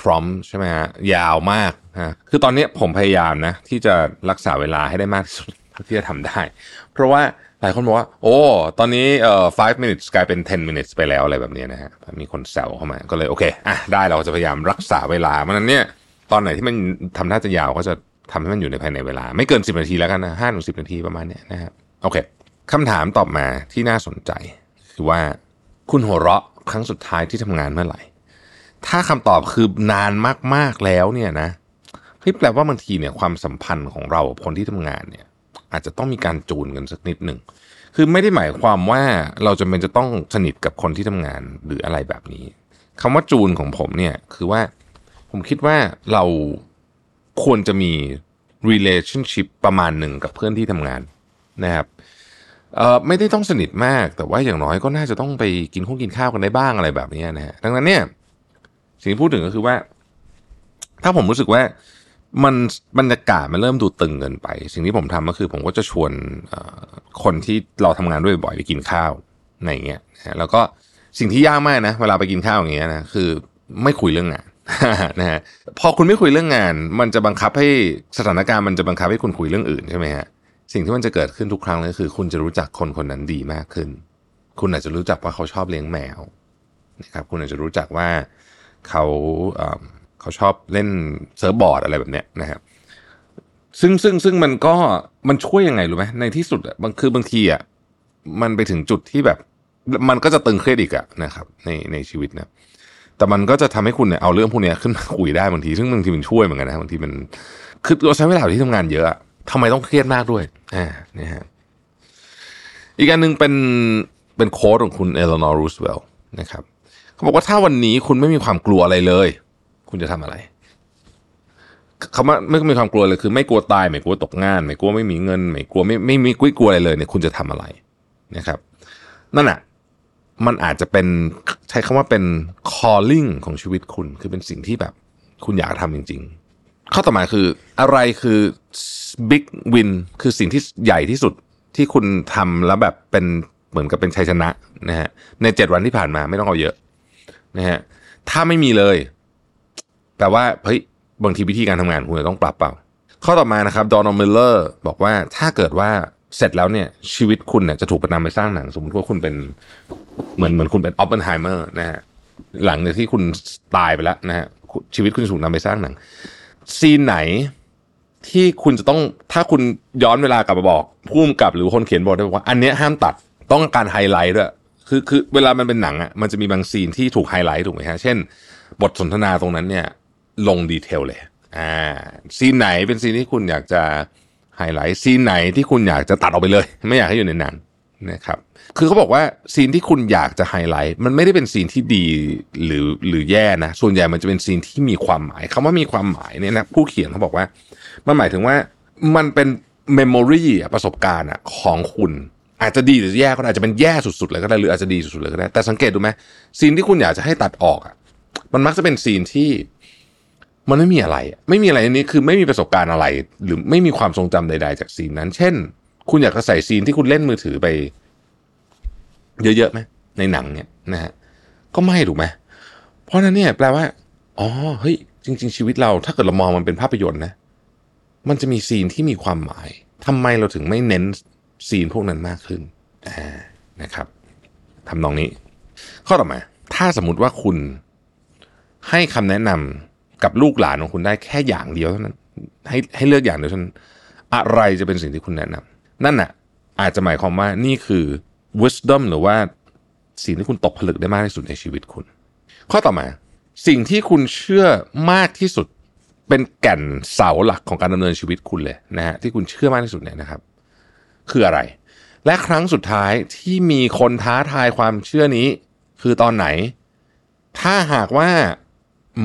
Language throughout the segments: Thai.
prompt ใช่ไหมฮะยาวมากฮะคือตอนนี้ผมพยายามนะ ที่จะรักษาเวลาให้ได้มากที่สุดเท่าที่จะทำได้ เพราะว่าหลายคนบอกว่า โอ้ ตอนนี้เอ่อ5 minutes กลายเป็น 10 minutes ไปแล้วอะไรแบบนี้นะฮะมีคนแซวเข้ามาก็เลยโอเคอะได้เราจะพยายามรักษาเวลามันนั้นเนี่ยตอนไหนที่มันทำท่าจะยาวก็จะทำให้มันอยู่ในภายในเวลา ไม่เกิน 10 นาทีแล้วกันนะห้าถึงสินาทีประมาณเนี้ยนะฮะโอเคคำถามตอบมาที่น่าสนใจ คือว่าคุณหัวเราะครั้งสุดท้ายที่ทำงานเมื่อไหร่ ถ้าคำตอบคือนานมากๆแล้วเนี่ยนะเฮ้ยแปลว่าบางทีเนี่ยความสัมพันธ์ของเราคนที่ทำงานเนี่ย อาจจะต้องมีการจูนกันสักนิดหนึ่งคือไม่ได้หมายความว่าเราจะเป็นจะต้องสนิทกับคนที่ทำงานหรืออะไรแบบนี้คำว่าจูนของผมเนี่ยคือว่าผมคิดว่าเราควรจะมี relationship ประมาณหนึ่งกับเพื่อนที่ทำงานนะครับเอ่อไม่ได้ต้องสนิทมาก แต่ว่าอย่างน้อยก็น่าจะต้องไปกินข้าวกินข้าวกันได้บ้างอะไรแบบนี้นะฮะดังนั้นเนี่ย สิ่งที่พูดถึงก็คือว่า ถ้าผมรู้สึกว่ามันบรรยากาศมันเริ่มดูตึงเกินไป สิ่งที่ผมทำก็คือ ผมก็จะชวนคนที่เราทำงานด้วยบ่อยไปกินข้าวในอย่างเงี้ยนะแล้วก็สิ่งที่ยากมากนะเวลาไปกินข้าวอย่างเงี้ยนะคือไม่คุยเรื่องงานนะฮะพอคุณไม่คุยเรื่องงาน มันจะบังคับให้สถานการณ์มันจะบังคับให้คุณคุยเรื่องอื่นใช่ไหมฮะสิ่งที่มันจะเกิดขึ้นทุกครั้งเลยคือ คุณจะรู้จักคนคนนั้นดีมากขึ้น คุณอาจจะรู้จักว่าเขาชอบเลี้ยงแมวนะครับคุณอาจจะรู้จักว่า เขาเขาชอบเล่นเซิร์ฟบอร์ดอะไรแบบเนี้ยนะครับซึ่งซึ่งซึ่งมันก็มันช่วยยังไงรู้ไหมในที่สุดอะบางคือบางทีอะมันไปถึงจุดที่แบบ มันก็จะตึงเครียดอีกอะนะครับ ในในชีวิตนะแต่มันก็จะทำให้คุณเนี่ยเอาเรื่องพวกนี้ขึ้นมาคุยได้บางทีซึ่งบางทีมันช่วยเหมือนกันนะบางทีมันคือเราใช้เวลาที่ทำงานเยอะอะทำไมต้องเครียดมากด้วยอ่านะฮะอีกอันหนึ่งเป็นเป็น quote ของคุณเอเลนอร์รูสเวลล์นะครับ เขาบอกว่าถ้าวันนี้คุณไม่มีความกลัวอะไรเลย คุณจะทำอะไรคำว่าไม่มีความกลัวเลยคือ ไม่กลัวตายไม่กลัวตกงาน ไม่กลัวไม่มีเงิน ไม่กลัวไม่ไม่มีกุ้ยกลัวอะไรเลยเนี่ยคุณจะทำอะไรนะครับ นั่นอะมันอาจจะเป็นใช้คำว่าเป็น calling ของชีวิตคุณ คือเป็นสิ่งที่แบบ คุณอยากทำจริง ๆ ข้อต่อมาคืออะไรคือ big win คือสิ่งที่ใหญ่ที่สุดที่คุณทำแล้วแบบเป็นเหมือนกับเป็นชัยชนะนะฮะในเจ็ดวันที่ผ่านมาไม่ต้องเอาเยอะ นะฮะถ้าไม่มีเลย แปลว่าเฮ้ยบางทีวิธีการทำงานคุณจะต้องปรับเปล่า ข้อต่อมานะครับดอนอมิลเลอร์บอกว่าถ้าเกิดว่าเสร็จแล้วเนี่ย ชีวิตคุณเนี่ยจะถูกนำไปสร้างหนัง สมมติว่าคุณเป็นเหมือนเหมือนคุณเป็นออปเปนไฮเมอร์นะฮะหลังจากที่คุณตายไปแล้วนะฮะชีวิตคุณถูกนำไปสร้างหนัง ซีนไหนที่คุณจะต้องถ้าคุณย้อนเวลากลับมาบอกผู้กำกับหรือคนเขียนบทได้บอกว่า อันเนี้ยห้ามตัดต้องการไฮไลท์ด้วย คือคือเวลามันเป็นหนังอะมันจะมีบางซีนที่ถูกไฮไลท์ถูกไหมฮะเช่น บทสนทนาตรงนั้นเนี่ย ลง detail เลยอ่าซีนไหนเป็นซีนที่คุณอยากจะไฮไลท์ซีนไหนที่คุณอยากจะตัดออกไปเลย ไม่อยากให้อยู่ในหนังนะครับคือเขาบอกว่าซีนที่คุณอยากจะไฮไลท์มันไม่ได้เป็นซีนที่ดีหรือหรือแย่นะ ส่วนใหญ่มันจะเป็นซีนที่มีความหมายคำว่ามีความหมายเนี่ยนะผู้เขียนเขาบอกว่า มันหมายถึงว่ามันเป็น memory ประสบการณ์ของคุณ อาจจะดีหรือแย่ก็อาจจะเป็นแย่สุดๆเลยก็ได้หรืออาจจะดีสุดๆเลยก็ได้ แต่สังเกตดูไหมซีนที่คุณอยากจะให้ตัดออกอะมันมักจะเป็นซีนที่มันไม่มีอะไร ไม่มีอะไรในนี้คือไม่มีประสบการณ์อะไร หรือไม่มีความทรงจำใด ๆ จากซีนนั้น เช่น คุณอยากจะใส่ซีนที่คุณเล่นมือถือไป เยอะๆไหมในหนังเนี่ยนะฮะก็ไม่ถูกไหมเพราะนั้นเนี่ยแปลว่าอ๋อเฮ้ยจริง ๆ ชีวิตเราถ้าเกิดเรามองมันเป็นภาพยนตร์นะ มันจะมีซีนที่มีความหมายทำไมเราถึงไม่เน้น ซีนพวกนั้นมากขึ้นนะครับทำนองนี้ ข้อต่อมา ถ้าสมมติว่าคุณให้คำแนะนำกับลูกหลานของคุณได้แค่อย่างเดียวเท่านั้น ให้ให้เลือกอย่างเดียวเท่านั้นอะไรจะเป็นสิ่งที่คุณแนะนำนั่นน่ะ อาจจะหมายความว่านี่คือ wisdom หรือว่าสิ่งที่คุณตกผลึกได้มากที่สุดในชีวิตคุณ ข้อต่อมา สิ่งที่คุณเชื่อมากที่สุดเป็นแก่นเสาหลักของการดำเนินชีวิตคุณเลยนะฮะที่คุณเชื่อมากที่สุดเนี่ยนะครับ คืออะไร และครั้งสุดท้ายที่มีคนท้าทายความเชื่อนี้ คือตอนไหน ถ้าหากว่า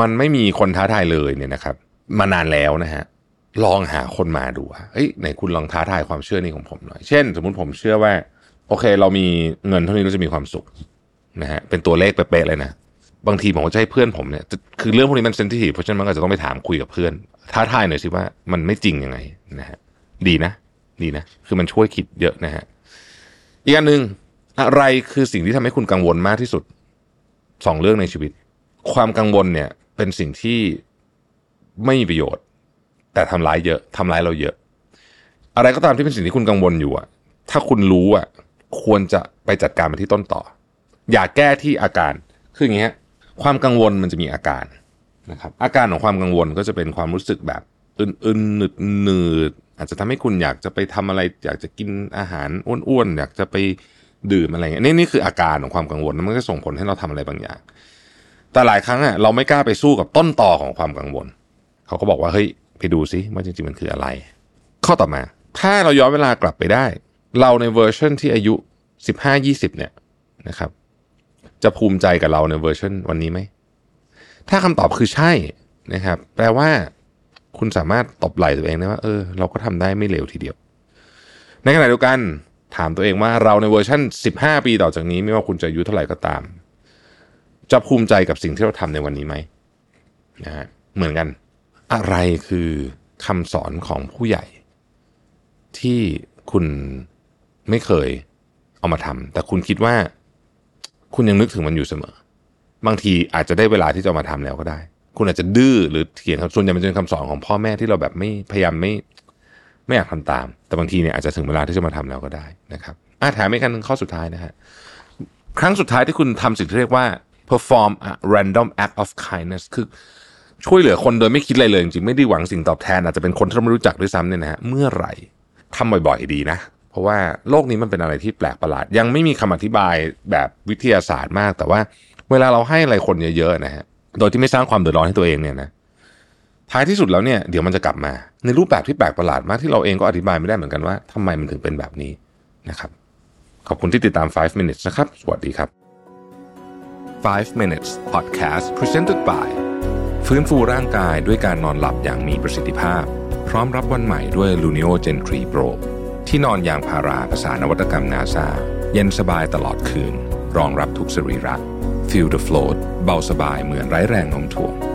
มันไม่มีคนท้าทายเลยเนี่ยนะครับ มานานแล้วนะฮะลองหาคนมาดูเฮ้ยไหนคุณลองท้าทายความเชื่อนี้ของผมหน่อย เช่น สมมุติผมเชื่อว่า โอเค เรามีเงินเท่านี้เราจะมีความสุขนะฮะเป็นตัวเลขเป๊ะๆเลยนะบางทีผมก็จะให้เพื่อนผมเนี่ยคือเรื่องพวกนี้มันเซนซิทีฟเพราะฉะนั้นมันก็จะต้องไปถามคุยกับเพื่อน ท้าทายหน่อยสิว่ามันไม่จริงยังไงนะฮะดีนะ ดีนะ คือมันช่วยคิดเยอะนะฮะ อีกอันหนึ่งอะไรคือสิ่งที่ทำให้คุณกังวลมากที่สุดสองเรื่องในชีวิต ความกังวลเนี่ย เป็นสิ่งที่ไม่มีประโยชน์ แต่ทำร้ายเยอะทำร้ายเราเยอะ อะไรก็ตามที่เป็นสิ่งที่คุณกังวลอยู่อะถ้าคุณรู้อะควรจะไปจัดการมาที่ต้นต่อ อย่าแก้ที่อาการ คืออย่างเงี้ย ความกังวลมันจะมีอาการนะครับ อาการของความกังวลก็จะเป็นความรู้สึกแบบอึนๆหนืดหนืด อาจจะทำให้คุณอยากจะไปทำอะไร อยากจะกินอาหารอ้วนๆอยากจะไปดื่มอะไรเงี้ยนี่นี่คืออาการของความกังวลมันก็ส่งผลให้เราทำอะไรบางอย่าง แต่หลายครั้งอะเราไม่กล้าไปสู้กับต้นต่อของความกังวล เขาก็บอกว่าเฮ้ยไปดูซิว่าจริงๆมันคืออะไร ข้อต่อมา ถ้าเราย้อนเวลากลับไปได้ เราในเวอร์ชันที่อายุ 15-20 เนี่ยนะครับจะภูมิใจกับเราในเวอร์ชันวันนี้ไหม ถ้าคำตอบคือใช่นะครับ แปลว่า คุณสามารถตบไหล่ตัวเองได้ว่าเออเราก็ทำได้ไม่เลวทีเดียว ในขณะเดียวกันถามตัวเองว่าเราในเวอร์ชัน15 ปีต่อจากนี้ไม่ว่าคุณจะอายุเท่าไหร่ก็ตาม จะภูมิใจกับสิ่งที่เราทำในวันนี้ไหมนะฮะเหมือนกัน อะไรคือคำสอนของผู้ใหญ่ ที่คุณไม่เคยเอามาทำแต่คุณคิดว่าคุณยังนึกถึงมันอยู่เสมอ บางทีอาจจะได้เวลาที่จะมาทำแล้วก็ได้ คุณอาจจะดื้อหรือเถียงส่วนใหญ่มันจะเป็นคำสอนของพ่อแม่ที่เราแบบไม่พยายามไม่ไม่อยากทำตาม แต่บางทีเนี่ยอาจจะถึงเวลาที่จะมาทำแล้วก็ได้นะครับอาถามอีกคันหนึ่งข้อสุดท้ายนะฮะครั้งสุดท้ายที่คุณทำสิ่งที่เรียกว่า perform a random act of kindness คือช่วยเหลือคนโดยไม่คิดอะไรเลยจริงๆไม่ได้หวังสิ่งตอบแทนอาจจะเป็นคนที่เราไม่รู้จักด้วยซ้ำเนี่ยนะฮะเมื่อไหร่ทำบ่อยๆดีนะ เพราะว่าโลกนี้มันเป็นอะไรที่แปลกประหลาด ยังไม่มีคำอธิบายแบบวิทยาศาสตร์มาก แต่ว่าเวลาเราให้อะไรคนเยอะๆนะฮะ โดยที่ไม่สร้างความเดือดร้อนให้ตัวเองเนี่ยนะท้ายที่สุดแล้วเนี่ยเดี๋ยวมันจะกลับมา ในรูปแบบที่แปลกประหลาดมากที่เราเองก็อธิบายไม่ได้เหมือนกันว่าทำไมมันถึงเป็นแบบนี้นะครับ ขอบคุณที่ติดตาม 5 minutes นะครับ สวัสดีครับ 5 minutes podcast presented by ฟื้นฟูร่างกายด้วยการนอนหลับอย่างมีประสิทธิภาพ พร้อมรับวันใหม่ด้วย Luno Gen 3 Pro ที่นอนยางพาราภาษานวัตกรรมนาซาเย็นสบายตลอดคืน รองรับทุกสรีระ Feel the float เบาสบายเหมือนไร้แรงโน้มถ่วง